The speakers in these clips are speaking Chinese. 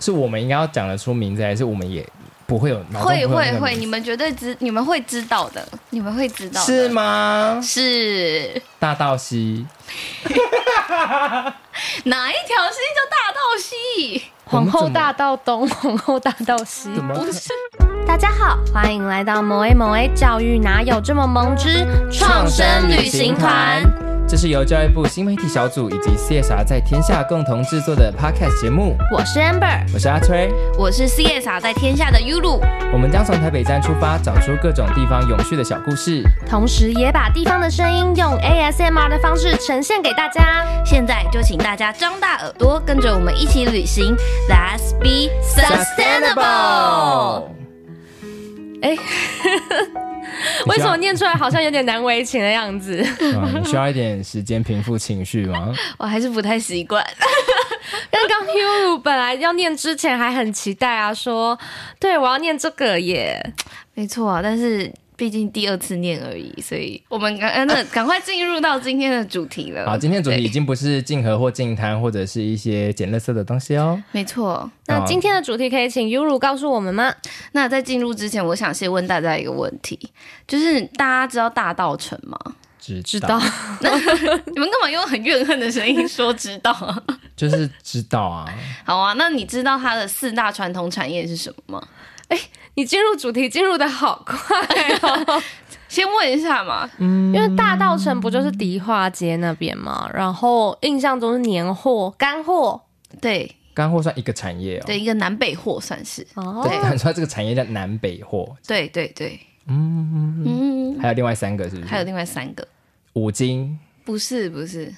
是我们应该要讲得出名字，还是我们也不会有？会会会，你们绝对知，你们会知道的，你们会知道的。是吗？是大道西。哪一条溪叫大道西？皇后大道东，皇后大道西。不是。大家好，欢迎来到某 A 某 A 教育哪有这么萌之创生旅行团。这是由教育部新媒体小组以及 CSR 在天下共同制作的 Podcast 节目。我是 Amber，我是阿崔，我是 CSR 在天下的 Yulu。我们将从台北站出发，找出各种地方永续的小故事，同时也把地方的声音用 ASMR 的方式呈现给大家。现在就请大家张大耳朵，跟着我们一起旅行。Let's be sustainable。哎。为什么念出来好像有点难为情的样子？需要一点时间平复情绪吗？我还是不太习惯。刚刚 Hulu 本来要念之前还很期待啊，说对我要念这个耶，没错啊，但是。毕竟第二次念而已，所以我们赶那 赶快进入到今天的主题了。好，今天的主题已经不是竞合或净滩，或者是一些捡垃圾的东西哦。没错，那今天的主题可以请 Yuru 告诉我们吗？那在进入之前，我想先问大家一个问题，就是大家知道大道城吗？知道。那 你们干嘛用很怨恨的声音说知道啊？就是知道啊。好啊，那你知道它的四大传统产业是什么吗？哎，你进入主题进入的好快哦！先问一下嘛，嗯，因为大道城不就是迪化街那边嘛？然后印象中是年货、干货，对，干货算一个产业哦，对，一个南北货算是。哦。对，说这个产业叫南北货，对对对，嗯。嗯，还有另外三个是不是？还有另外三个，五金。不是不是，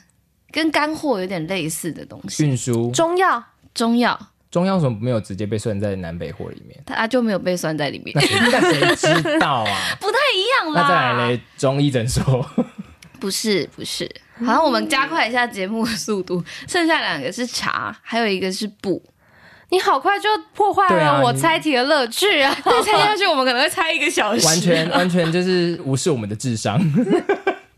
跟干货有点类似的东西，运输、中药、中药。中药什么没有直接被算在南北货里面？他就没有被算在里面。那谁知道啊？不太一样啦。那再来嘞，中医诊所？不是不是，好像我们加快一下节目的速度。剩下两个是茶，还有一个是布。你好快就破坏了我猜题的乐趣啊！再猜下去，我们可能会猜一个小时。完全完全就是无视我们的智商。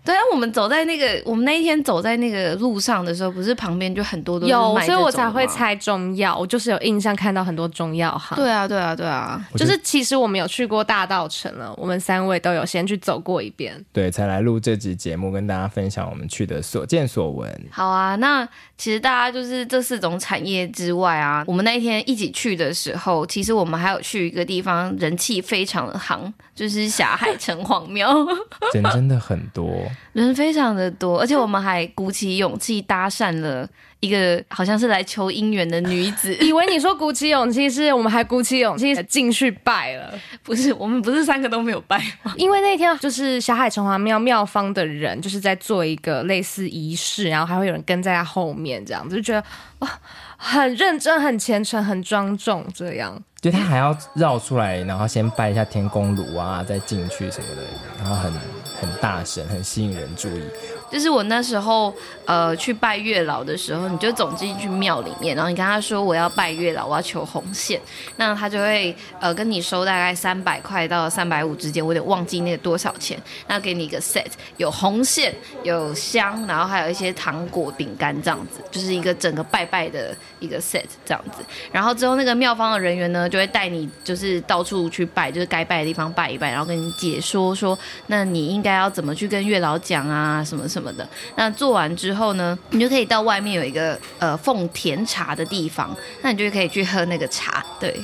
对啊，我们走在那个，我们那一天走在那个路上的时候，不是旁边就很多都是有，所以我才会猜中药。我就是有印象看到很多中药行。对啊，对啊，对啊，就是其实我们有去过大道城了，我们三位都有先去走过一遍，对，才来录这集节目，跟大家分享我们去的所见所闻。好啊，那其实大家就是这四种产业之外啊，我们那一天一起去的时候，其实我们还有去一个地方，人气非常的夯，就是霞海城隍庙，人真的很多。人非常的多，而且我们还鼓起勇气搭讪了一个好像是来求姻缘的女子。以为你说鼓起勇气，是我们还鼓起勇气进去拜了？不是，我们不是三个都没有拜吗？因为那天就是霞海城隍庙庙方的人就是在做一个类似仪式，然后还会有人跟在他后面，这样子就觉得哇，很认真、很虔诚、很庄重这样。就他还要绕出来，然后先拜一下天宫炉啊，再进去什么的，然后很很大声，很吸引人注意。就是我那时候，呃，去拜月老的时候，你就走进去庙里面，然后你跟他说我要拜月老，我要求红线，那他就会呃跟你收大概三百块到三百五之间，我有点忘记那个多少钱，那给你一个 set，有红线，有香，然后还有一些糖果、饼干这样子，就是一个整个拜拜的一个 set 这样子。然后之后那个庙方的人员呢，就会带你就是到处去拜，就是该拜的地方拜一拜，然后跟你解说说，那你应该要怎么去跟月老讲啊，什么什么。什么的，那做完之后呢，你就可以到外面有一个呃奉甜茶的地方，那你就可以去喝那个茶。对，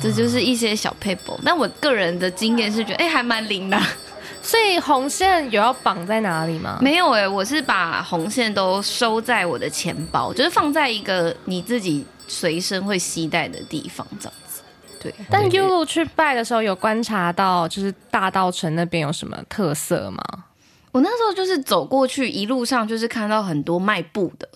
这就是一些小撇步。但我个人的经验是觉得，哎，还蛮灵的。所以红线有要绑在哪里吗？没有哎、欸，我是把红线都收在我的钱包，就是放在一个你自己随身会携带的地方，这样子。对。但 Yulu 去拜的时候，有观察到就是大道城那边有什么特色吗？我那时候就是走过去，一路上就是看到很多卖布的，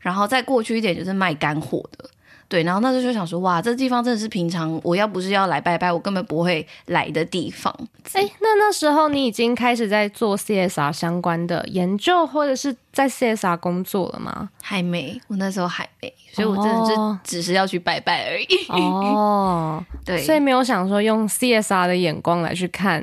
然后再过去一点就是卖干货的，对，然后那时候就想说，哇，这地方真的是平常我要不是要来拜拜，我根本不会来的地方。哎，那那时候你已经开始在做 CSR 相关的研究，或者是在 CSR 工作了吗？还没，我那时候还没，所以我真的是只是要去拜拜而已。哦，对，所以没有想说用 CSR 的眼光来去看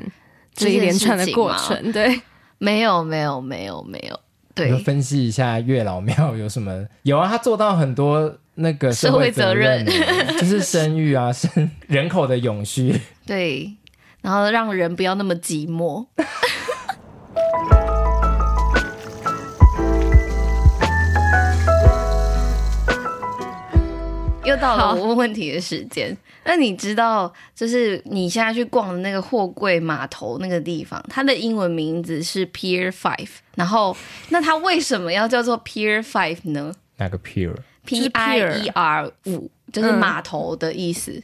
这一连串的过程，对。没有没有没有没有，对，分析一下月老庙有什么？有啊，他做到很多那个社会责任，就是生育啊，生人口的永续。对，然后让人不要那么寂寞。又到了我问问题的时间。那你知道，就是你现在去逛的那个货柜码头那个地方，它的英文名字是 Pier Five。然后，那它为什么要叫做 Pier Five 呢？哪个 Pier？P I E R 五，就是码头的意思。嗯、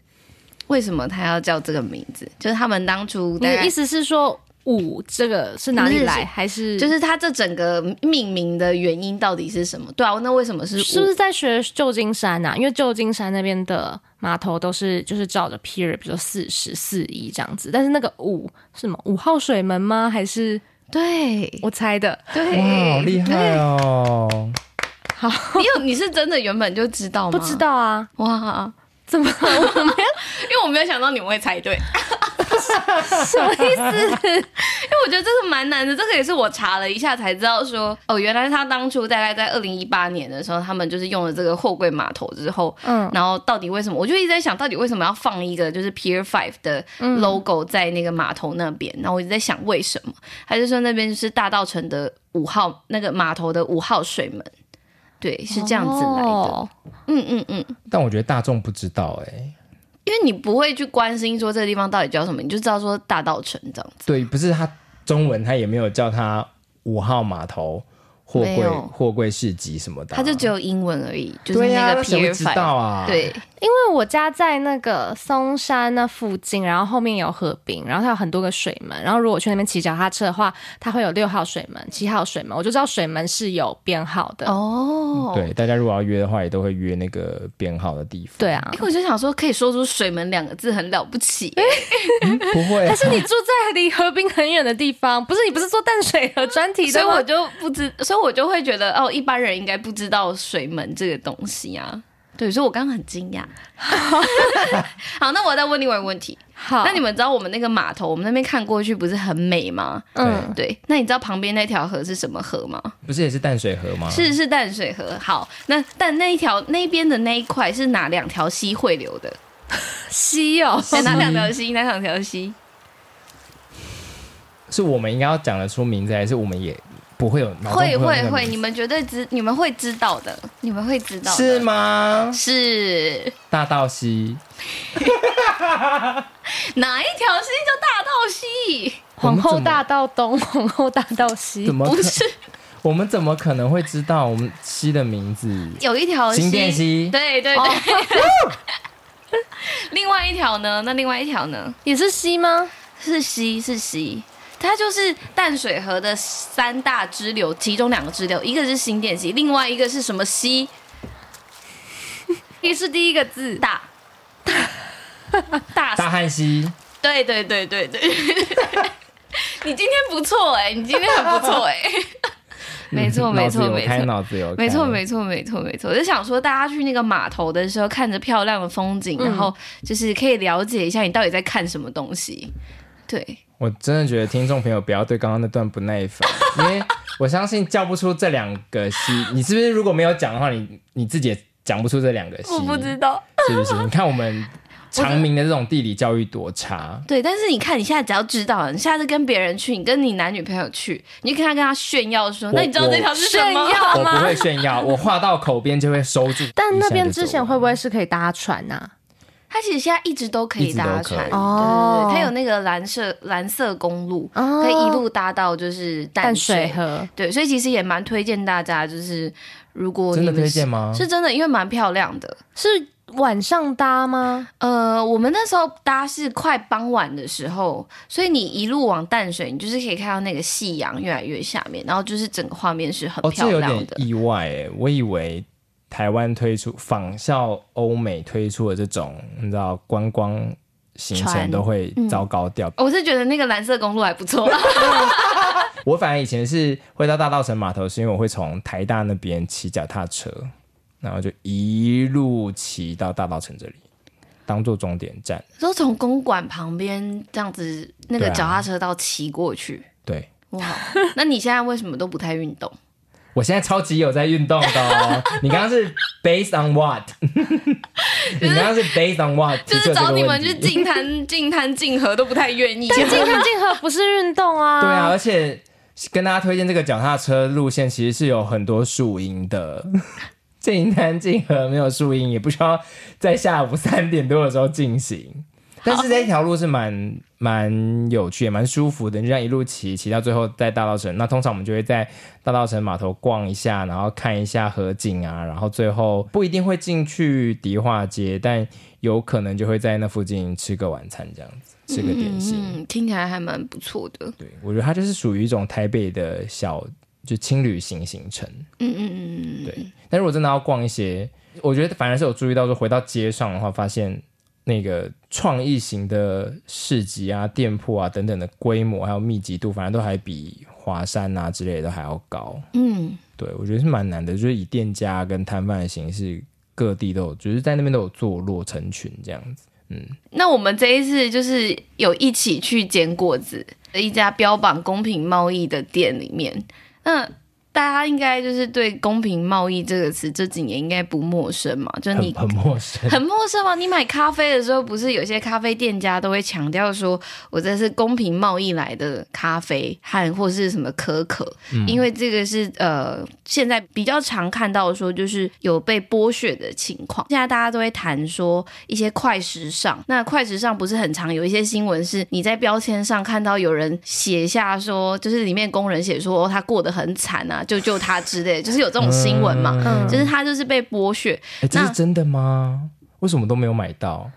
为什么它要叫这个名字？就是他们当初，你的意思是说？五这个是哪里来？还是就是它这整个命名的原因到底是什么？对啊，那为什么是？是不是在学旧金山啊？因为旧金山那边的码头都是就是照着 pier，比如说四十四一这样子。但是那个五是什么？五号水门吗？还是？对，我猜的。对，哇，好厉害哦！好，你有你是真的原本就知道吗？不知道啊！哇，怎么？我没有，因为我没有想到你们会猜对。什么意思？因为我觉得这个蛮难的，这个也是我查了一下才知道说，哦，原来他当初大概在二零一八年的时候，他们就是用了这个货柜码头之后，嗯，然后到底为什么？我就一直在想到底为什么要放一个就是 Pier Five 的 logo 在那个码头那边，然后我一直在想为什么？还是说那边就是大道城的五号那个码头的五号水门？对，是这样子来的。哦、嗯嗯嗯。但我觉得大众不知道哎、欸。因为你不会去关心说这个地方到底叫什么，你就知道说大道城这样子。对，不是他中文，他也没有叫他五号码头。货柜货柜市集什么的，它就只有英文而已，就是那个 Pier 5啊。对，因为我家在那个松山那附近，然后后面有河滨，然后它有很多个水门，然后如果去那边骑脚踏车的话，它会有六号水门、七号水门，我就知道水门是有编号的哦。对，大家如果要约的话，也都会约那个编号的地方。对啊，因为我就想说，可以说出水门两个字很了不起。嗯、不会、啊，但是你住在离河滨很远的地方，不是？你不是做淡水河专题的，所以我就不知，所以。我就会觉得哦，一般人应该不知道水门这个东西啊。对，所以我刚刚很惊讶。好，那我再问另外一个问题。好，那你们知道我们那个码头，我们那边看过去不是很美吗？嗯，对。那你知道旁边那条河是什么河吗？不是也是淡水河吗？是是淡水河。好，那但那一条那边的那一块是哪两条溪汇流的？溪哦，哪两条溪？哪两条溪？是我们应该要讲得出名字，还是我们也？不会有，会会会，你们绝对知，你们会知道的，你们会知道，是吗？是大道西，哪一条溪叫大道西？皇后大道东，皇后大道西，怎么不是？我们怎么可能会知道我们溪的名字？有一条新店溪，对对对。哦、另外一条呢？那另外一条呢？也是溪吗？是溪，是溪。它就是淡水河的三大支流，其中两个支流，一个是新店溪，另外一个是什么溪？也是第一个字。大。大大汉溪。对对对对对，你今天不错哎、欸，你今天很不错哎、欸，没错没错没错，脑子有没错没错没错没错，我就想说大家去那个码头的时候，看着漂亮的风景，然后就是可以了解一下你到底在看什么东西，对。我真的觉得听众朋友不要对刚刚那段不耐烦，因为我相信叫不出这两个西，你是不是如果没有讲的话，你你自己也讲不出这两个西？我不知道，是不是？你看我们长明的这种地理教育多差。对，但是你看你现在只要知道了，你下次跟别人去，你跟你男女朋友去，你就跟他跟他炫耀说，那你知道这条是什么吗？我不会炫耀，我话到口边就会收住。但那边之前会不会是可以搭船呐、啊？它其实现在一直都可以搭船，哦，它有那个蓝色蓝色公路，哦，可以一路搭到就是淡水，淡水河，对，所以其实也蛮推荐大家，就是如果真的推荐吗？是真的，因为蛮漂亮的。是晚上搭吗？呃，我们那时候搭是快傍晚的时候，所以你一路往淡水，你就是可以看到那个夕阳越来越下面，然后就是整个画面是很漂亮的。哦，这有点意外哎，我以为。台湾推出仿效欧美推出的这种，你知道观光行程都会糟糕掉。嗯。我是觉得那个蓝色公路还不错。我反而以前是会到大稻城码头，是因为我会从台大那边骑脚踏车，然后就一路骑到大稻城这里，当做终点站。都从公馆旁边这样子，那个脚踏车道骑过去。对，哇，那你现在为什么都不太运动？我现在超级有在运动的哦。你刚刚是 based on what？你刚刚是 based on what？就是找你们去净滩、净滩、净河都不太愿意。净滩、净河不是运动啊？对啊，而且跟大家推荐这个脚踏车路线，其实是有很多树荫的。净滩、净河没有树荫，也不需要在下午三点多的时候进行。但是这一条路是蛮蛮有趣，也蛮舒服的。你就这样一路骑骑到最后，在大稻城。那通常我们就会在大稻城码头逛一下，然后看一下河景啊。然后最后不一定会进去迪化街，但有可能就会在那附近吃个晚餐，这样子吃个点心。嗯，听起来还蛮不错的。对，我觉得它就是属于一种台北的小就轻旅行行程。嗯嗯嗯嗯，对。但如果真的要逛一些，我觉得反而是有注意到说，回到街上的话，发现。那个创意型的市集啊、店铺啊等等的规模还有密集度，反正都还比华山啊之类的还要高。嗯，对，我觉得是蛮难的，就是以店家跟摊贩的形式，各地都有，就是在那边都有坐落成群这样子。嗯，那我们这一次就是有一起去捡果子的一家标榜公平贸易的店里面，那。大家应该就是对“公平贸易”这个词这几年应该不陌生嘛？就你很，很陌生，很陌生吗？你买咖啡的时候，不是有些咖啡店家都会强调说，我这是公平贸易来的咖啡，和或是什么可可？嗯、因为这个是呃，现在比较常看到说，就是有被剥削的情况。现在大家都会谈说一些快时尚，那快时尚不是很常有一些新闻是你在标签上看到有人写下说，就是里面工人写说他过得很惨啊。救救他之类，就是有这种新闻嘛，嗯、就是他就是被剥削。哎、欸，这是真的吗？为什么都没有买到？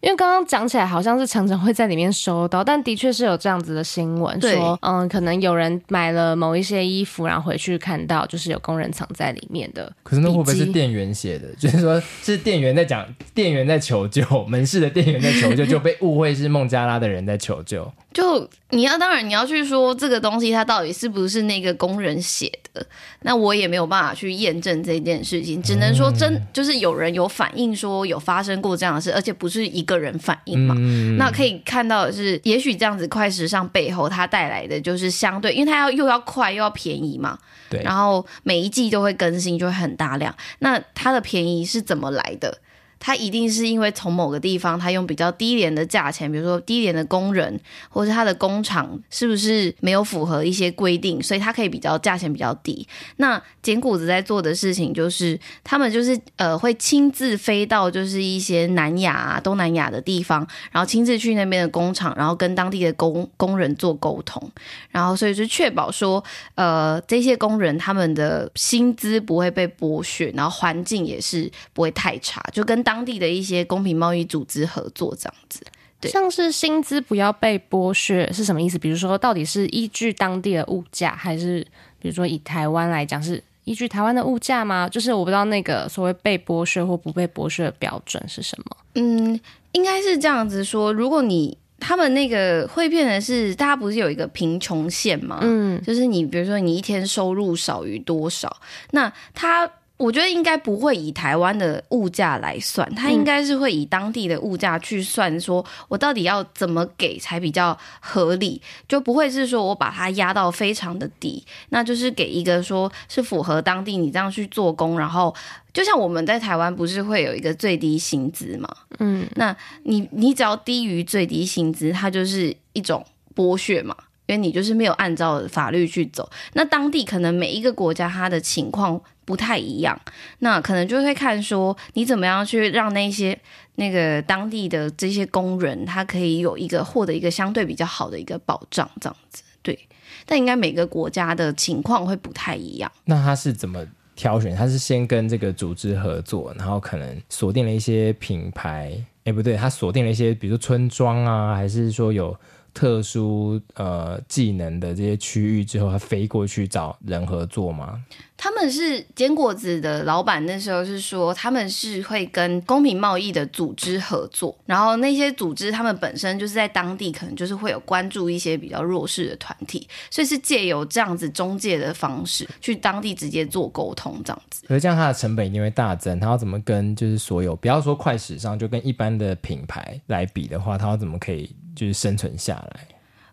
因为刚刚讲起来好像是常常会在里面收到，但的确是有这样子的新闻，说嗯，可能有人买了某一些衣服，然后回去看到就是有工人藏在里面的。可是那会不会是店员写的？就是说是店员在讲，店员在求救，门市的店员在求救，就被误会是孟加拉的人在求救。就你要当然你要去说这个东西它到底是不是那个工人写的，那我也没有办法去验证这件事情，只能说真、嗯、就是有人有反映说有发生过这样的事，而且不是一个人反映嘛。嗯、那可以看到的是，也许这样子快时尚背后它带来的就是相对，因为它要又要快又要便宜嘛。对。然后每一季都会更新，就会很大量。那它的便宜是怎么来的？他一定是因为从某个地方，他用比较低廉的价钱，比如说低廉的工人，或是他的工厂是不是没有符合一些规定，所以他可以比较价钱比较低。那捡谷子在做的事情就是，他们就是呃会亲自飞到就是一些南亚、东南亚的地方，然后亲自去那边的工厂，然后跟当地的工工人做沟通，然后所以就确保说，呃这些工人他们的薪资不会被剥削，然后环境也是不会太差，就跟当当地的一些公平贸易组织合作这样子，对，像是薪资不要被剥削是什么意思？比如说，到底是依据当地的物价，还是比如说以台湾来讲是依据台湾的物价吗？就是我不知道那个所谓被剥削或不被剥削的标准是什么。嗯，应该是这样子说，如果你他们那个会变成是，大家不是有一个贫穷线吗？嗯，就是你比如说你一天收入少于多少，那他。我觉得应该不会以台湾的物价来算，它应该是会以当地的物价去算，说我到底要怎么给才比较合理，就不会是说我把它压到非常的低，那就是给一个说是符合当地你这样去做工，然后就像我们在台湾不是会有一个最低薪资嘛，嗯，那你你只要低于最低薪资，它就是一种剥削嘛。因为你就是没有按照法律去走，那当地可能每一个国家它的情况不太一样，那可能就会看说你怎么样去让那些那个当地的这些工人，他可以有一个获得一个相对比较好的一个保障，这样子对。但应该每个国家的情况会不太一样。那他是怎么挑选？他是先跟这个组织合作，然后可能锁定了一些品牌，哎，不对，他锁定了一些，比如说村庄啊，还是说有。特殊呃技能的这些区域之后，他飞过去找人合作吗？他们是坚果子的老板，那时候是说他们是会跟公平贸易的组织合作，然后那些组织他们本身就是在当地可能就是会有关注一些比较弱势的团体，所以是借由这样子中介的方式去当地直接做沟通这样子。可是这样它的成本一定会大增，它要怎么跟就是所有不要说快时尚，就跟一般的品牌来比的话，它要怎么可以？就是生存下来，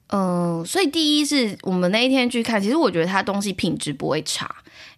嗯，所以第一是我们那一天去看，其实我觉得它东西品质不会差。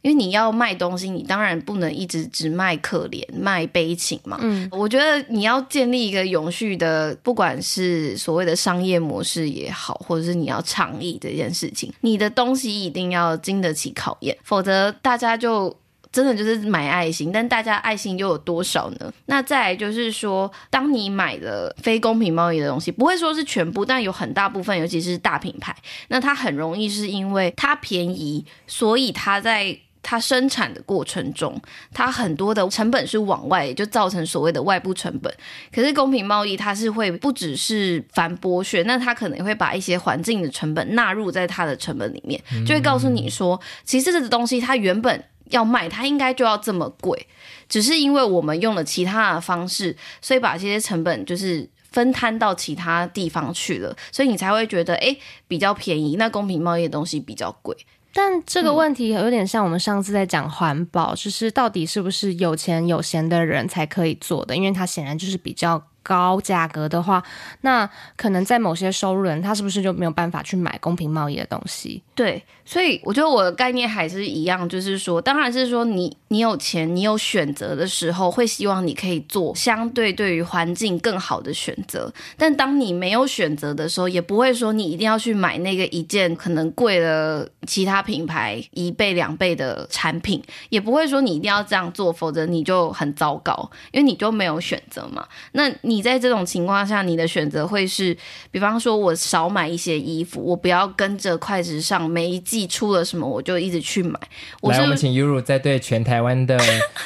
因为你要卖东西，你当然不能一直只卖可怜、卖悲情嘛。嗯，我觉得你要建立一个永续的，不管是所谓的商业模式也好，或者是你要倡议这件事情，你的东西一定要经得起考验，否则大家就真的就是买爱心，但大家爱心又有多少呢？那再来就是说，当你买的非公平贸易的东西，不会说是全部，但有很大部分，尤其是大品牌，那它很容易是因为它便宜，所以它在。它生产的过程中，它很多的成本是往外，就造成所谓的外部成本。可是公平贸易，它是会不只是反剥削，那它可能会把一些环境的成本纳入在它的成本里面，就会告诉你说，其实这个东西它原本要卖，它应该就要这么贵，只是因为我们用了其他的方式，所以把这些成本就是分摊到其他地方去了，所以你才会觉得，诶，比较便宜。那公平贸易的东西比较贵。但这个问题有点像我们上次在讲环保，就是到底是不是有钱有闲的人才可以做的？因为它显然就是比较。高价格的话，那可能在某些收入人，他是不是就没有办法去买公平贸易的东西？对，所以我觉得我的概念还是一样，就是说，当然是说你你有钱，你有选择的时候，会希望你可以做相对对于环境更好的选择。但当你没有选择的时候，也不会说你一定要去买那个一件可能贵了其他品牌一倍两倍的产品，也不会说你一定要这样做，否则你就很糟糕，因为你就没有选择嘛。那你在这种情况下，你的选择会是，比方说，我少买一些衣服，我不要跟着快时尚每一季出了什么，我就一直去买。我来，我们请 Yuru 再对全台湾的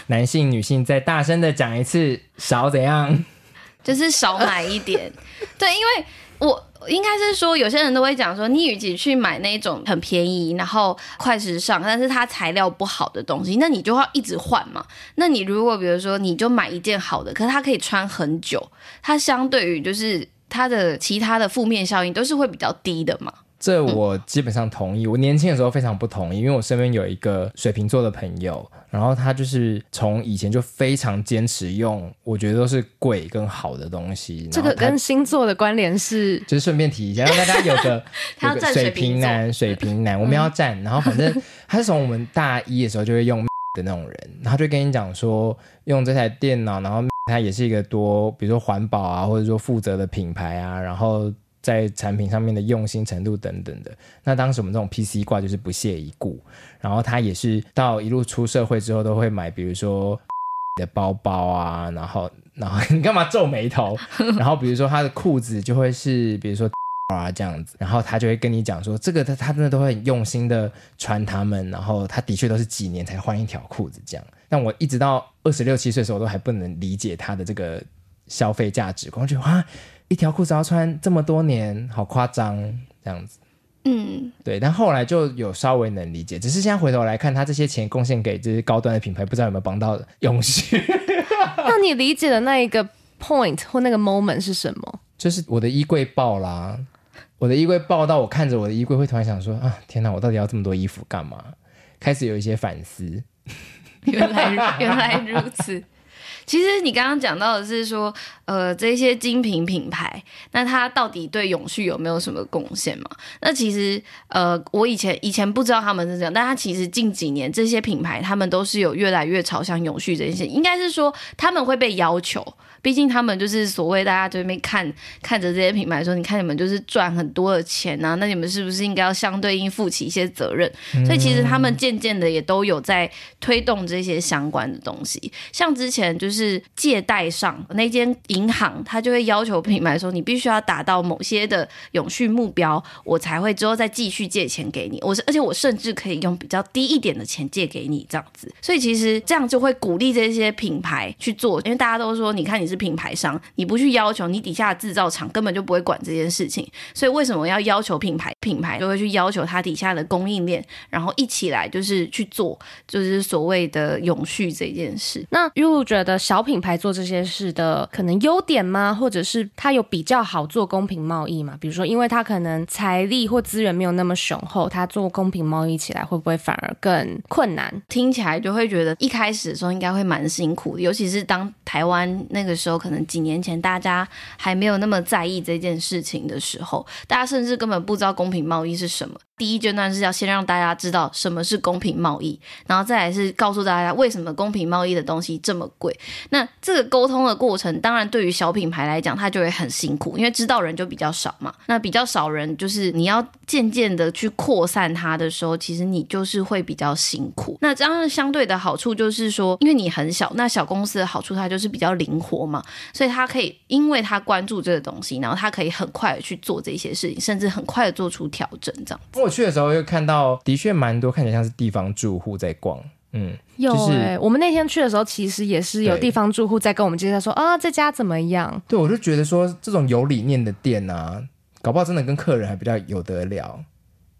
男性、女性再大声的讲一次，少怎样？就是少买一点。对，因为我。应该是说，有些人都会讲说，你与其去买那种很便宜，然后快时尚，但是它材料不好的东西，那你就要一直换嘛。那你如果比如说，你就买一件好的，可是它可以穿很久，它相对于就是它的其他的负面效应都是会比较低的嘛。这我基本上同意。我年轻的时候非常不同意，因为我身边有一个水瓶座的朋友，然后他就是从以前就非常坚持用，我觉得都是贵跟好的东西。这个跟星座的关联是，就是顺便提一下，让大家有个 他要站水瓶男，水瓶男，我们要站。然后反正他是从我们大一的时候就会用的那种人，然后就跟你讲说，用这台电脑，然后他也是一个多，比如说环保啊，或者说负责的品牌啊，然后。在产品上面的用心程度等等的，那当时我们这种 PC 挂就是不屑一顾。然后他也是到一路出社会之后都会买，比如说 的包包啊，然后然后 你干嘛皱眉头？然后比如说他的裤子就会是比如说啊这样子，然后他就会跟你讲说，这个他他真的都会很用心的穿他们，然后他的确都是几年才换一条裤子这样。但我一直到二十六七岁的时候，我都还不能理解他的这个消费价值观，我觉得哇。一条裤子要穿这么多年，好夸张，这样子。嗯，对。但后来就有稍微能理解，只是现在回头来看，他这些钱贡献给这些高端的品牌，不知道有没有帮到永续。那你理解的那一个 point 或那个 moment 是什么？就是我的衣柜爆啦，我的衣柜爆到我看着我的衣柜，会突然想说啊，天哪，我到底要这么多衣服干嘛？开始有一些反思。原来原来如此。其实你刚刚讲到的是说，呃，这些精品品牌，那它到底对永续有没有什么贡献嘛？那其实，呃，我以前以前不知道他们是这样，但他其实近几年这些品牌，他们都是有越来越朝向永续这些，应该是说他们会被要求。毕竟他们就是所谓大家对那边看看着这些品牌说，你看你们就是赚很多的钱呐、啊，那你们是不是应该要相对应负起一些责任？所以其实他们渐渐的也都有在推动这些相关的东西。像之前就是借贷上那间银行，他就会要求品牌说，你必须要达到某些的永续目标，我才会之后再继续借钱给你。我是而且我甚至可以用比较低一点的钱借给你这样子。所以其实这样就会鼓励这些品牌去做，因为大家都说，你看你是。品牌商，你不去要求，你底下的制造厂根本就不会管这件事情。所以为什么要要求品牌？品牌就会去要求它底下的供应链，然后一起来就是去做，就是所谓的永续这件事。那 Yuru 觉得小品牌做这些事的可能优点吗？或者是它有比较好做公平贸易吗？比如说，因为它可能财力或资源没有那么雄厚，它做公平贸易起来会不会反而更困难？听起来就会觉得一开始的时候应该会蛮辛苦的，尤其是当台湾那个时候可能几年前大家还没有那么在意这件事情的时候，大家甚至根本不知道公平贸易是什么。第一阶段是要先让大家知道什么是公平贸易，然后再来是告诉大家为什么公平贸易的东西这么贵。那这个沟通的过程，当然对于小品牌来讲，它就会很辛苦，因为知道人就比较少嘛。那比较少人，就是你要渐渐的去扩散它的时候，其实你就是会比较辛苦。那这样相对的好处就是说，因为你很小，那小公司的好处它就是比较灵活嘛，所以它可以因为它关注这个东西，然后它可以很快的去做这些事情，甚至很快的做出调整，这样子。我去的时候又看到，的确蛮多看起来像是地方住户在逛，嗯，有哎、欸，就是、我们那天去的时候，其实也是有地方住户在跟我们介绍说啊，这家怎么样？对，我就觉得说这种有理念的店啊，搞不好真的跟客人还比较有得聊，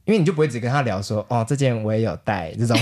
因为你就不会只跟他聊说哦，这件我也有带这种。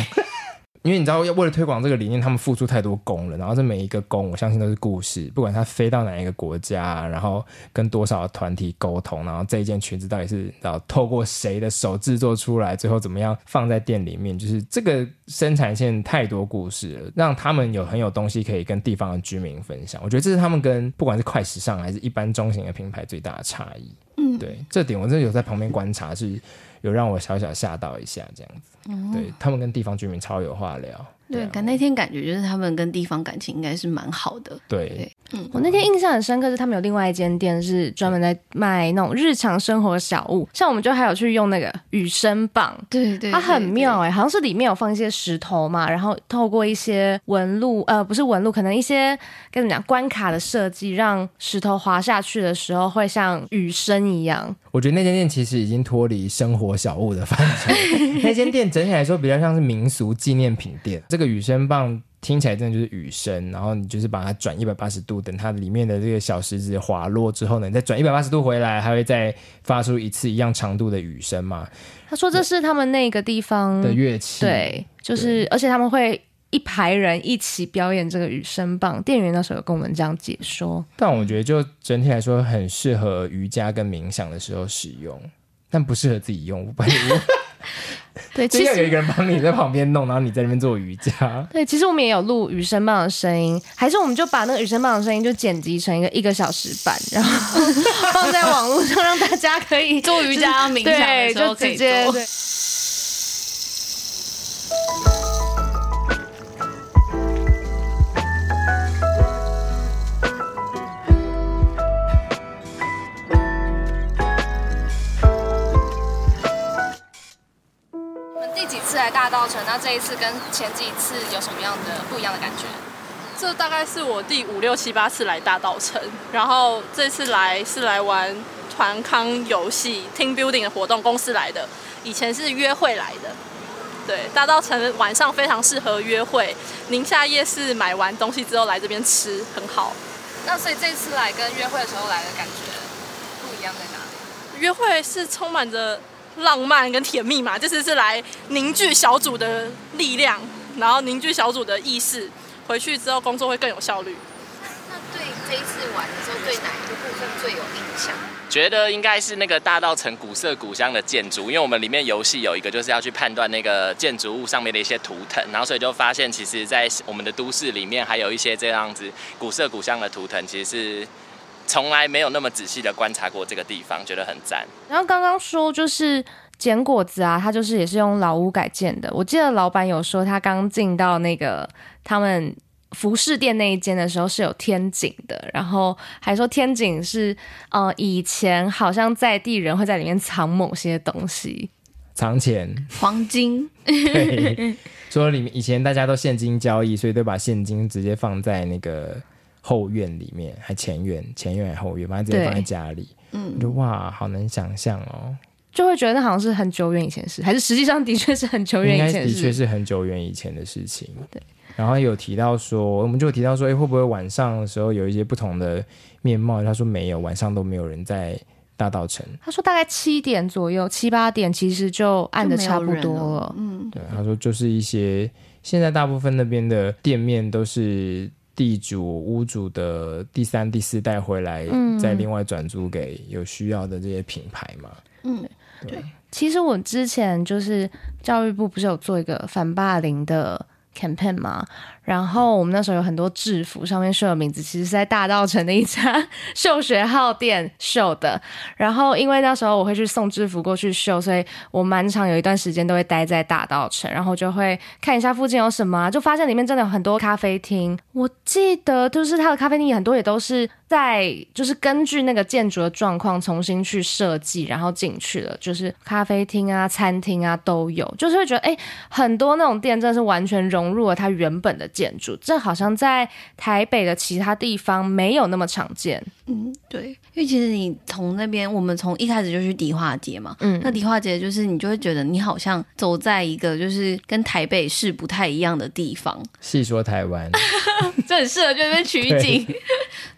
因为你知道，要为了推广这个理念，他们付出太多工了。然后这每一个工，我相信都是故事。不管他飞到哪一个国家，然后跟多少团体沟通，然后这一件裙子到底是要透过谁的手制作出来，最后怎么样放在店里面，就是这个生产线太多故事了，让他们有很有东西可以跟地方的居民分享。我觉得这是他们跟不管是快时尚还是一般中型的品牌最大的差异。嗯，对，这点我真的有在旁边观察是。有让我小小吓到一下，这样子，嗯、对他们跟地方居民超有话聊。对，感那天感觉就是他们跟地方感情应该是蛮好的。对，对。嗯，我那天印象很深刻是他们有另外一间店是专门在卖那种日常生活小物，像我们就还有去用那个雨声棒，对对，对，它很妙哎、欸，好像是里面有放一些石头嘛，然后透过一些纹路，呃，不是纹路，可能一些跟你讲关卡的设计，让石头滑下去的时候会像雨声一样。我觉得那间店其实已经脱离生活小物的范畴，那间店整体来说比较像是民俗纪念品店。这个雨声棒听起来真的就是雨声，然后你就是把它转一百八十度，等它里面的这个小石子滑落之后呢，你再转一百八十度回来，还会再发出一次一样长度的雨声嘛？他说这是他们那个地方的乐器，对，就是而且他们会。一排人一起表演这个雨声棒，店员那时候有跟我们这样解说。但我觉得就整体来说，很适合瑜伽跟冥想的时候使用，但不适合自己用。对，其实要有一个人帮你在旁边弄，然后你在那边做瑜伽。对，其实我们也有录雨声棒的声音，还是我们就把那个雨声棒的声音就剪辑成一个一个小时版，然后 放在网络上，让大家可以做瑜伽、冥想的时候可以做。对，就直接对。来大稻城，那这一次跟前几次有什么样的不一样的感觉？这大概是我第五六七八次来大稻城，然后这次来是来玩团康游戏 team building 的活动，公司来的。以前是约会来的，对，大稻城晚上非常适合约会。宁夏夜市买完东西之后来这边吃很好。那所以这次来跟约会的时候来的感觉不一样在哪里？约会是充满着。浪漫跟甜蜜嘛，这次是来凝聚小组的力量，然后凝聚小组的意识，回去之后工作会更有效率。那对这一次玩的时候，对哪一个部分最有印象？觉得应该是那个大道城古色古香的建筑，因为我们里面游戏有一个就是要去判断那个建筑物上面的一些图腾，然后所以就发现其实，在我们的都市里面还有一些这样子古色古香的图腾，其实是。从来没有那么仔细的观察过这个地方，觉得很赞。然后刚刚说就是捡果子啊，他就是也是用老屋改建的。我记得老板有说，他刚进到那个他们服饰店那一间的时候是有天井的，然后还说天井是呃以前好像在地人会在里面藏某些东西，藏钱、黄金。对，说里面以前大家都现金交易，所以都把现金直接放在那个。后院里面还前院，前院还后院，反正直接放在家里。嗯，就哇，好难想象哦，就会觉得那好像是很久远以前的事，还是实际上的确是很久远以前的事，的确是很久远以前的事情。对，然后有提到说，我们就提到说，哎，会不会晚上的时候有一些不同的面貌？他说没有，晚上都没有人在大道城。他说大概七点左右，七八点其实就暗的差不多了。了嗯，对，他说就是一些现在大部分那边的店面都是。地主、屋主的第三、第四代回来，再另外转租给有需要的这些品牌嘛。嗯，对。对其实我之前就是教育部不是有做一个反霸凌的 campaign 吗？然后我们那时候有很多制服，上面绣的名字其实是在大道城的一家绣学号店绣的。然后因为那时候我会去送制服过去绣，所以我蛮长有一段时间都会待在大道城，然后就会看一下附近有什么，就发现里面真的有很多咖啡厅。我记得就是它的咖啡厅很多也都是在就是根据那个建筑的状况重新去设计，然后进去了，就是咖啡厅啊、餐厅啊都有，就是会觉得哎，很多那种店真的是完全融入了它原本的。建筑，这好像在台北的其他地方没有那么常见。嗯，对，因为其实你从那边，我们从一开始就去迪化街嘛，嗯，那迪化街就是你就会觉得你好像走在一个就是跟台北市不太一样的地方。细说台湾，这很适合就那边取景。对，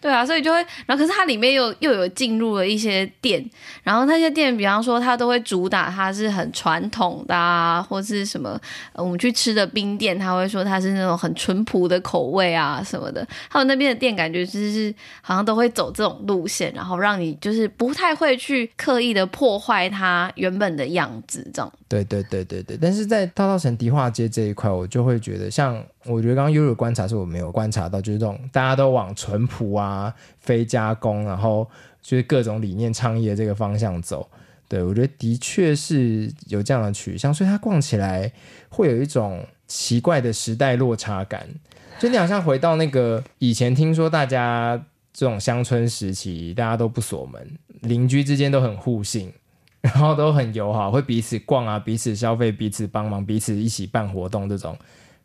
对啊，所以就会，然后可是它里面又又有进入了一些店，然后那些店，比方说它都会主打它是很传统的啊，或是什么，我们去吃的冰店，他会说它是那种很淳朴的口味啊什么的。还有那边的店感觉就是好像都会走。这种路线，然后让你就是不太会去刻意的破坏它原本的样子，这样。对对对对对。但是在大稻城迪化街这一块，我就会觉得，像我觉得刚刚悠悠观察是我没有观察到，就是这种大家都往淳朴啊、非加工，然后就是各种理念倡议的这个方向走。对，我觉得的确是有这样的取向，所以它逛起来会有一种奇怪的时代落差感，就你好像回到那个以前，听说大家。这种乡村时期，大家都不锁门，邻居之间都很互信，然后都很友好，会彼此逛啊，彼此消费，彼此帮忙，彼此一起办活动，这种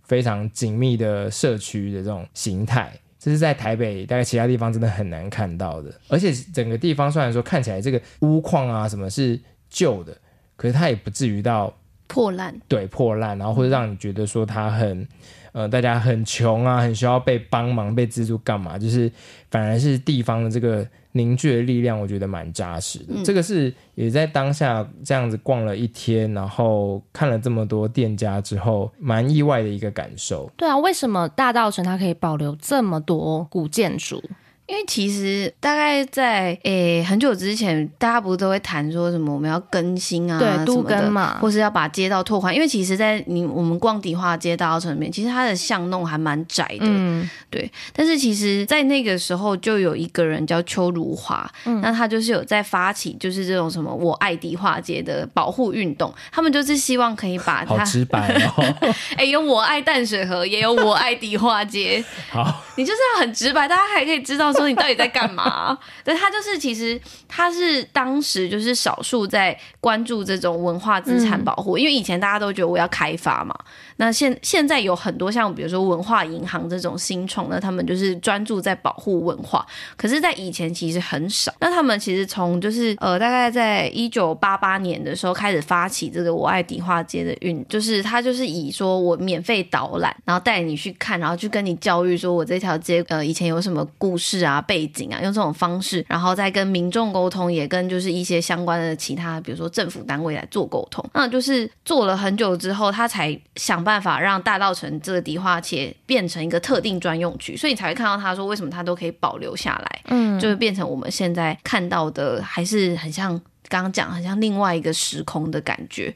非常紧密的社区的这种形态，这是在台北大概其他地方真的很难看到的。而且整个地方虽然说看起来这个屋况啊什么是旧的，可是它也不至于到破烂，对，破烂，然后或者让你觉得说它很。呃，大家很穷啊，很需要被帮忙、被资助，干嘛？就是反而是地方的这个凝聚的力量，我觉得蛮扎实的。嗯、这个是也在当下这样子逛了一天，然后看了这么多店家之后，蛮意外的一个感受。对啊，为什么大道城它可以保留这么多古建筑？因为其实大概在诶、欸、很久之前，大家不是都会谈说什么我们要更新啊，对，都更嘛，或是要把街道拓宽。因为其实，在你我们逛迪化街大稻埕里面，其实它的巷弄还蛮窄的，嗯，对。但是其实，在那个时候，就有一个人叫邱如华，嗯，那他就是有在发起，就是这种什么我爱迪化街的保护运动。他们就是希望可以把它好直白哦，哎、欸，有我爱淡水河，也有我爱迪化街。好，你就是要很直白，大家还可以知道说。说你到底在干嘛？对，他就是，其实他是当时就是少数在关注这种文化资产保护，嗯，因为以前大家都觉得我要开发嘛。那现现在有很多像比如说文化银行这种新创，那他们就是专注在保护文化。可是，在以前其实很少。那他们其实从就是呃，大概在一九八八年的时候开始发起这个“我爱迪化街”的运，就是他就是以说我免费导览，然后带你去看，然后去跟你教育说我这条街呃以前有什么故事啊。啊，背景啊，用这种方式，然后再跟民众沟通，也跟就是一些相关的其他，比如说政府单位来做沟通。那就是做了很久之后，他才想办法让大道城这个迪化街变成一个特定专用区，所以你才会看到他说为什么他都可以保留下来，嗯，就是变成我们现在看到的，还是很像刚刚讲，很像另外一个时空的感觉，对。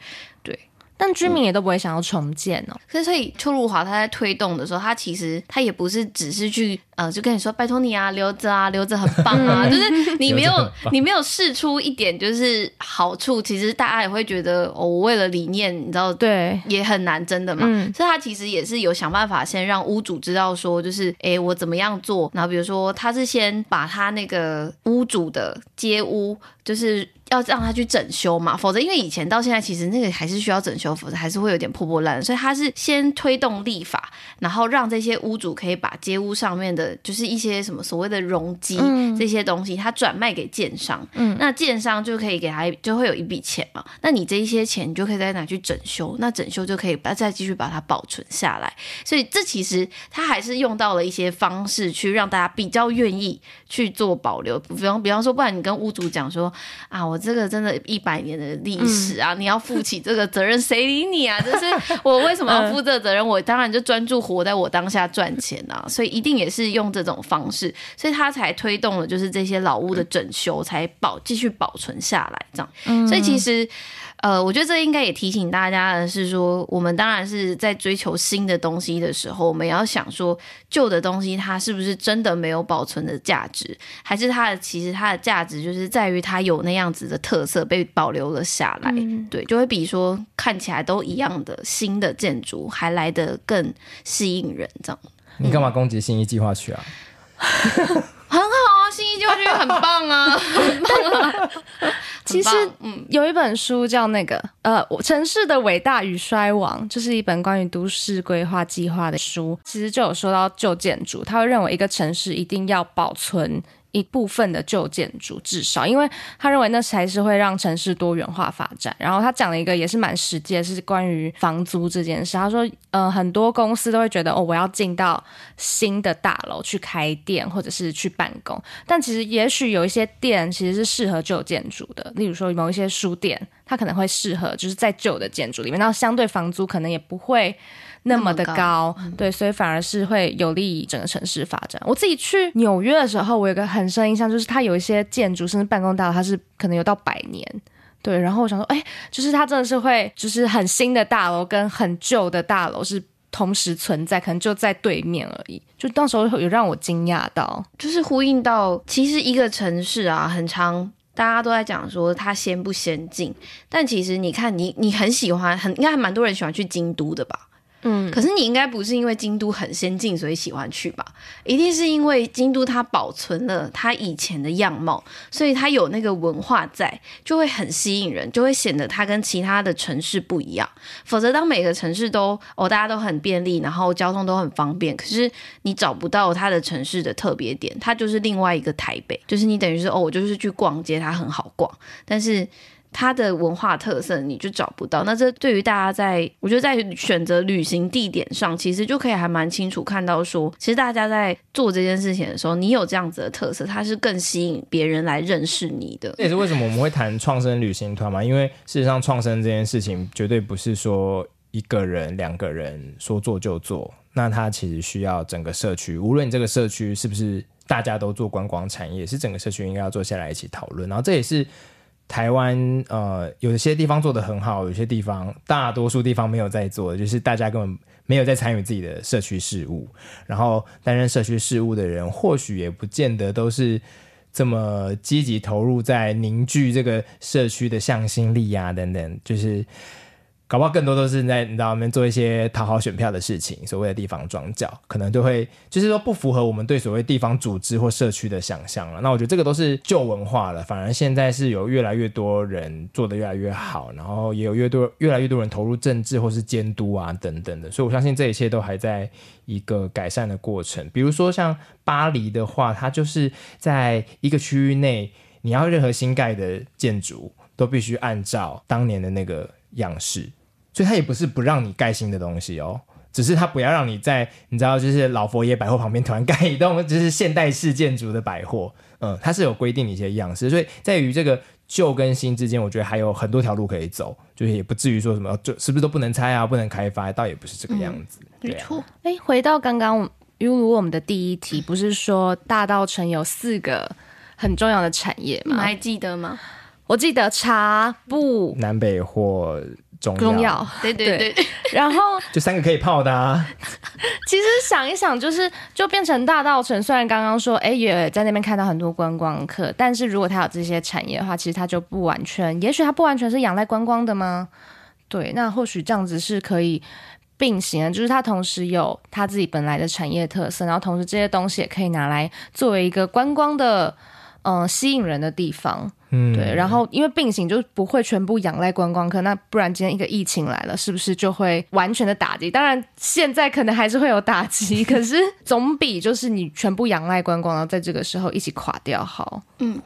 但居民也都不会想要重建哦。可是，所以邱如华他在推动的时候，他其实他也不是只是去呃，就跟你说拜托你啊，留着啊，留着很棒啊。就是你没有你没有试出一点就是好处，其实大家也会觉得哦，我为了理念，你知道对，也很难真的嘛。嗯。所以他其实也是有想办法先让屋主知道说，就是哎，我怎么样做。然后比如说，他是先把他那个屋主的街屋，就是。要让他去整修嘛，否则因为以前到现在其实那个还是需要整修，否则还是会有点破破烂。所以他是先推动立法，然后让这些屋主可以把街屋上面的，就是一些什么所谓的容积、嗯、这些东西，他转卖给建商。嗯，那建商就可以给他就会有一笔钱嘛。那你这一些钱，你就可以再拿去整修，那整修就可以把再继续把它保存下来。所以这其实他还是用到了一些方式去让大家比较愿意去做保留。比方比方说，不然你跟屋主讲说，啊，我这个真的一百年的历史啊，嗯、你要负起这个责任，谁理你啊？就是 我为什么要负这个责任？我当然就专注活在我当下赚钱啊，所以一定也是用这种方式，所以他才推动了就是这些老屋的整修，才保继续保存下来这样。嗯、所以其实。呃，我觉得这应该也提醒大家的是说，我们当然是在追求新的东西的时候，我们也要想说，旧的东西它是不是真的没有保存的价值，还是它的其实它的价值就是在于它有那样子的特色被保留了下来，嗯、对，就会比说看起来都一样的新的建筑还来得更吸引人，这样。你干嘛攻击新一计划区啊？很好啊，新一计划区很棒啊，很棒啊。其实，嗯，有一本书叫那个呃，城市的伟大与衰亡，就是一本关于都市规划计划的书。其实就有说到旧建筑，他会认为一个城市一定要保存。一部分的旧建筑，至少，因为他认为那才是会让城市多元化发展。然后他讲了一个也是蛮实际的，是关于房租这件事。他说，呃，很多公司都会觉得，哦，我要进到新的大楼去开店或者是去办公，但其实也许有一些店其实是适合旧建筑的，例如说某一些书店，它可能会适合就是在旧的建筑里面，那相对房租可能也不会。那么的高，对，所以反而是会有利于整个城市发展。我自己去纽约的时候，我有个很深印象，就是它有一些建筑，甚至办公大楼，它是可能有到百年。对，然后我想说，哎，就是它真的是会，就是很新的大楼跟很旧的大楼是同时存在，可能就在对面而已。就到时候有让我惊讶到，就是呼应到，其实一个城市啊，很长大家都在讲说它先不先进，但其实你看你，你你很喜欢，很应该还蛮多人喜欢去京都的吧？嗯，可是你应该不是因为京都很先进，所以喜欢去吧？一定是因为京都它保存了它以前的样貌，所以它有那个文化在，就会很吸引人，就会显得它跟其他的城市不一样。否则，当每个城市都哦大家都很便利，然后交通都很方便，可是你找不到它的城市的特别点，它就是另外一个台北，就是你等于是哦，我就是去逛街，它很好逛，但是。它的文化特色你就找不到，那这对于大家在，我觉得在选择旅行地点上，其实就可以还蛮清楚看到说，其实大家在做这件事情的时候，你有这样子的特色，它是更吸引别人来认识你的。这也是为什么我们会谈创生旅行团嘛，因为事实上创生这件事情绝对不是说一个人、两个人说做就做，那它其实需要整个社区，无论你这个社区是不是大家都做观光产业，是整个社区应该要坐下来一起讨论，然后这也是。台湾呃，有些地方做得很好，有些地方大多数地方没有在做，就是大家根本没有在参与自己的社区事务，然后担任社区事务的人，或许也不见得都是这么积极投入在凝聚这个社区的向心力啊，等等，就是。搞不好更多都是在你知道，我们做一些讨好选票的事情，所谓的地方庄脚，可能就会就是说不符合我们对所谓地方组织或社区的想象了。那我觉得这个都是旧文化了，反而现在是有越来越多人做的越来越好，然后也有越多越来越多人投入政治或是监督啊等等的，所以我相信这一切都还在一个改善的过程。比如说像巴黎的话，它就是在一个区域内，你要任何新盖的建筑都必须按照当年的那个。样式，所以它也不是不让你盖新的东西哦，只是它不要让你在你知道，就是老佛爷百货旁边突然盖一栋 就是现代式建筑的百货，嗯，它是有规定一些样式，所以在于这个旧跟新之间，我觉得还有很多条路可以走，就是也不至于说什么就是不是都不能拆啊，不能开发，倒也不是这个样子。没错，哎，回到刚刚，犹如我们的第一题，不是说大道城有四个很重要的产业吗？你还记得吗？我记得茶布南北货中中药，对对对，对，然后 就三个可以泡的啊。其实想一想，就是就变成大道城。虽然刚刚说，哎，也在那边看到很多观光客，但是如果它有这些产业的话，其实它就不完全，也许它不完全是仰赖观光的吗？对，那或许这样子是可以并行的，就是它同时有它自己本来的产业特色，然后同时这些东西也可以拿来作为一个观光的。嗯、呃，吸引人的地方，嗯，对，然后因为并行就不会全部仰赖观光客，那不然今天一个疫情来了，是不是就会完全的打击？当然现在可能还是会有打击，可是总比就是你全部仰赖观光，然后在这个时候一起垮掉好。嗯。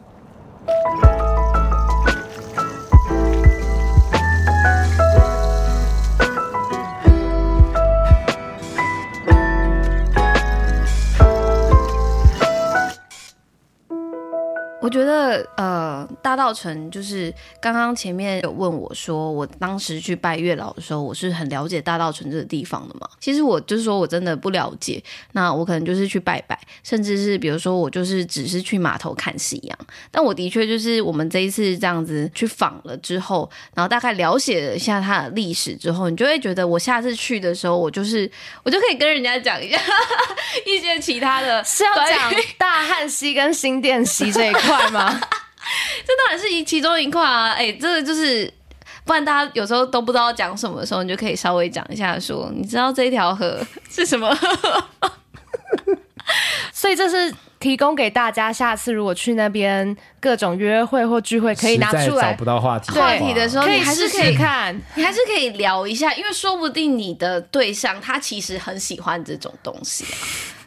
我觉得呃，大道城就是刚刚前面有问我说，我当时去拜月老的时候，我是很了解大道城这个地方的嘛。其实我就是说我真的不了解，那我可能就是去拜拜，甚至是比如说我就是只是去码头看夕阳。但我的确就是我们这一次这样子去访了之后，然后大概了解了一下它的历史之后，你就会觉得我下次去的时候，我就是我就可以跟人家讲一下 一些其他的，是要讲大汉溪跟新店溪这一块。快吗？这当然是一其中一块啊！哎、欸，这个就是，不然大家有时候都不知道讲什么的时候，你就可以稍微讲一下说，说你知道这一条河 是什么？所以这是提供给大家，下次如果去那边各种约会或聚会，可以拿出来。找不到话题话题的时候，你还是可以看，你还是可以聊一下，因为说不定你的对象他其实很喜欢这种东西啊，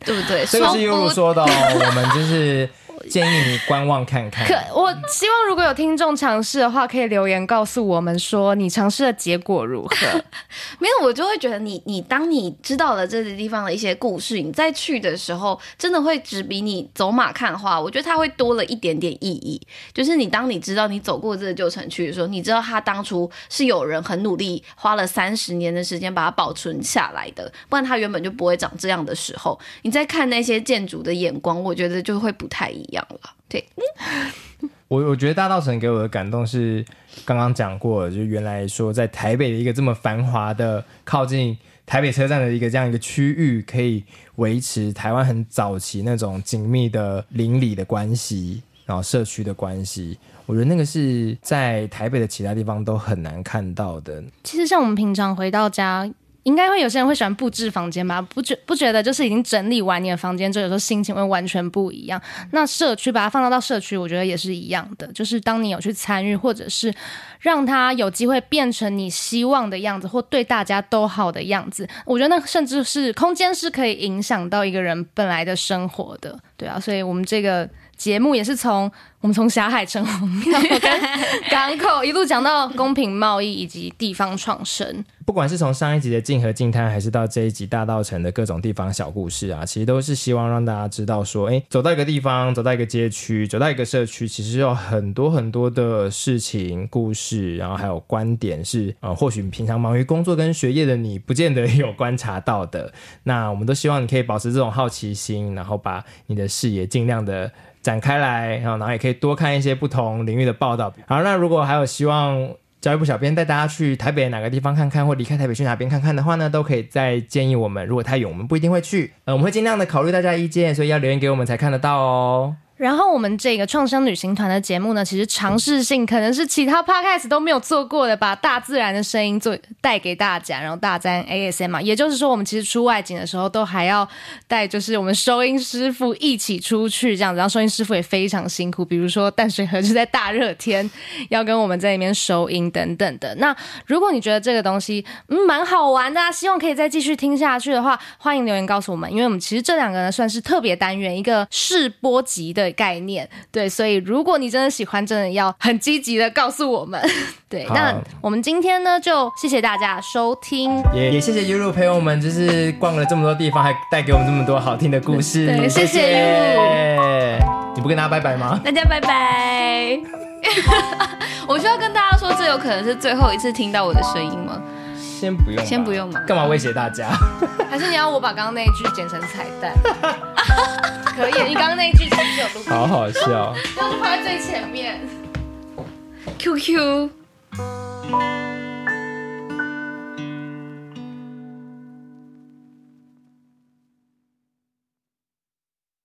对不对？这个是悠悠说的哦，我们就是。建议你观望看看。可我希望如果有听众尝试的话，可以留言告诉我们说你尝试的结果如何。没有，我就会觉得你你当你知道了这个地方的一些故事，你再去的时候，真的会只比你走马看花。我觉得它会多了一点点意义。就是你当你知道你走过这个旧城区的时候，你知道它当初是有人很努力花了三十年的时间把它保存下来的，不然它原本就不会长这样的时候，你再看那些建筑的眼光，我觉得就会不太一样。对，我我觉得大道城给我的感动是刚刚讲过，就原来说在台北的一个这么繁华的、靠近台北车站的一个这样一个区域，可以维持台湾很早期那种紧密的邻里的关系，然后社区的关系，我觉得那个是在台北的其他地方都很难看到的。其实像我们平常回到家。应该会有些人会喜欢布置房间吧？不觉不觉得就是已经整理完你的房间之后，有时候心情会完全不一样。那社区把它放到到社区，我觉得也是一样的。就是当你有去参与，或者是让它有机会变成你希望的样子，或对大家都好的样子，我觉得那甚至是空间是可以影响到一个人本来的生活的。对啊，所以我们这个。节目也是从我们从霞海城隍庙跟港口一路讲到公平贸易以及地方创生。不管是从上一集的静和静滩，还是到这一集大道城的各种地方小故事啊，其实都是希望让大家知道说，哎，走到一个地方，走到一个街区，走到一个社区，其实有很多很多的事情、故事，然后还有观点是呃，或许平常忙于工作跟学业的你，不见得有观察到的。那我们都希望你可以保持这种好奇心，然后把你的视野尽量的。展开来，然后然后也可以多看一些不同领域的报道。好，那如果还有希望教育部小编带大家去台北哪个地方看看，或离开台北去哪边看看的话呢，都可以再建议我们。如果太远，我们不一定会去，呃，我们会尽量的考虑大家意见，所以要留言给我们才看得到哦。然后我们这个创伤旅行团的节目呢，其实尝试性可能是其他 podcast 都没有做过的，把大自然的声音做带给大家，然后大自然 ASM 嘛，也就是说，我们其实出外景的时候都还要带，就是我们收音师傅一起出去这样子，然后收音师傅也非常辛苦，比如说淡水河就在大热天要跟我们在里面收音等等的。那如果你觉得这个东西嗯蛮好玩的啊，希望可以再继续听下去的话，欢迎留言告诉我们，因为我们其实这两个呢算是特别单元，一个试播集的。概念对，所以如果你真的喜欢，真的要很积极的告诉我们。对，那我们今天呢，就谢谢大家收听，也也谢谢悠悠陪我们，就是逛了这么多地方，还带给我们这么多好听的故事。对，谢谢悠悠。你不跟大家拜拜吗？大家拜拜。我需要跟大家说，这有可能是最后一次听到我的声音吗？先不用，先不用嘛。干嘛威胁大家？还是你要我把刚刚那一句剪成彩蛋？可以，你刚刚那一句其实有录。好好笑。然 后就放在最前面。QQ。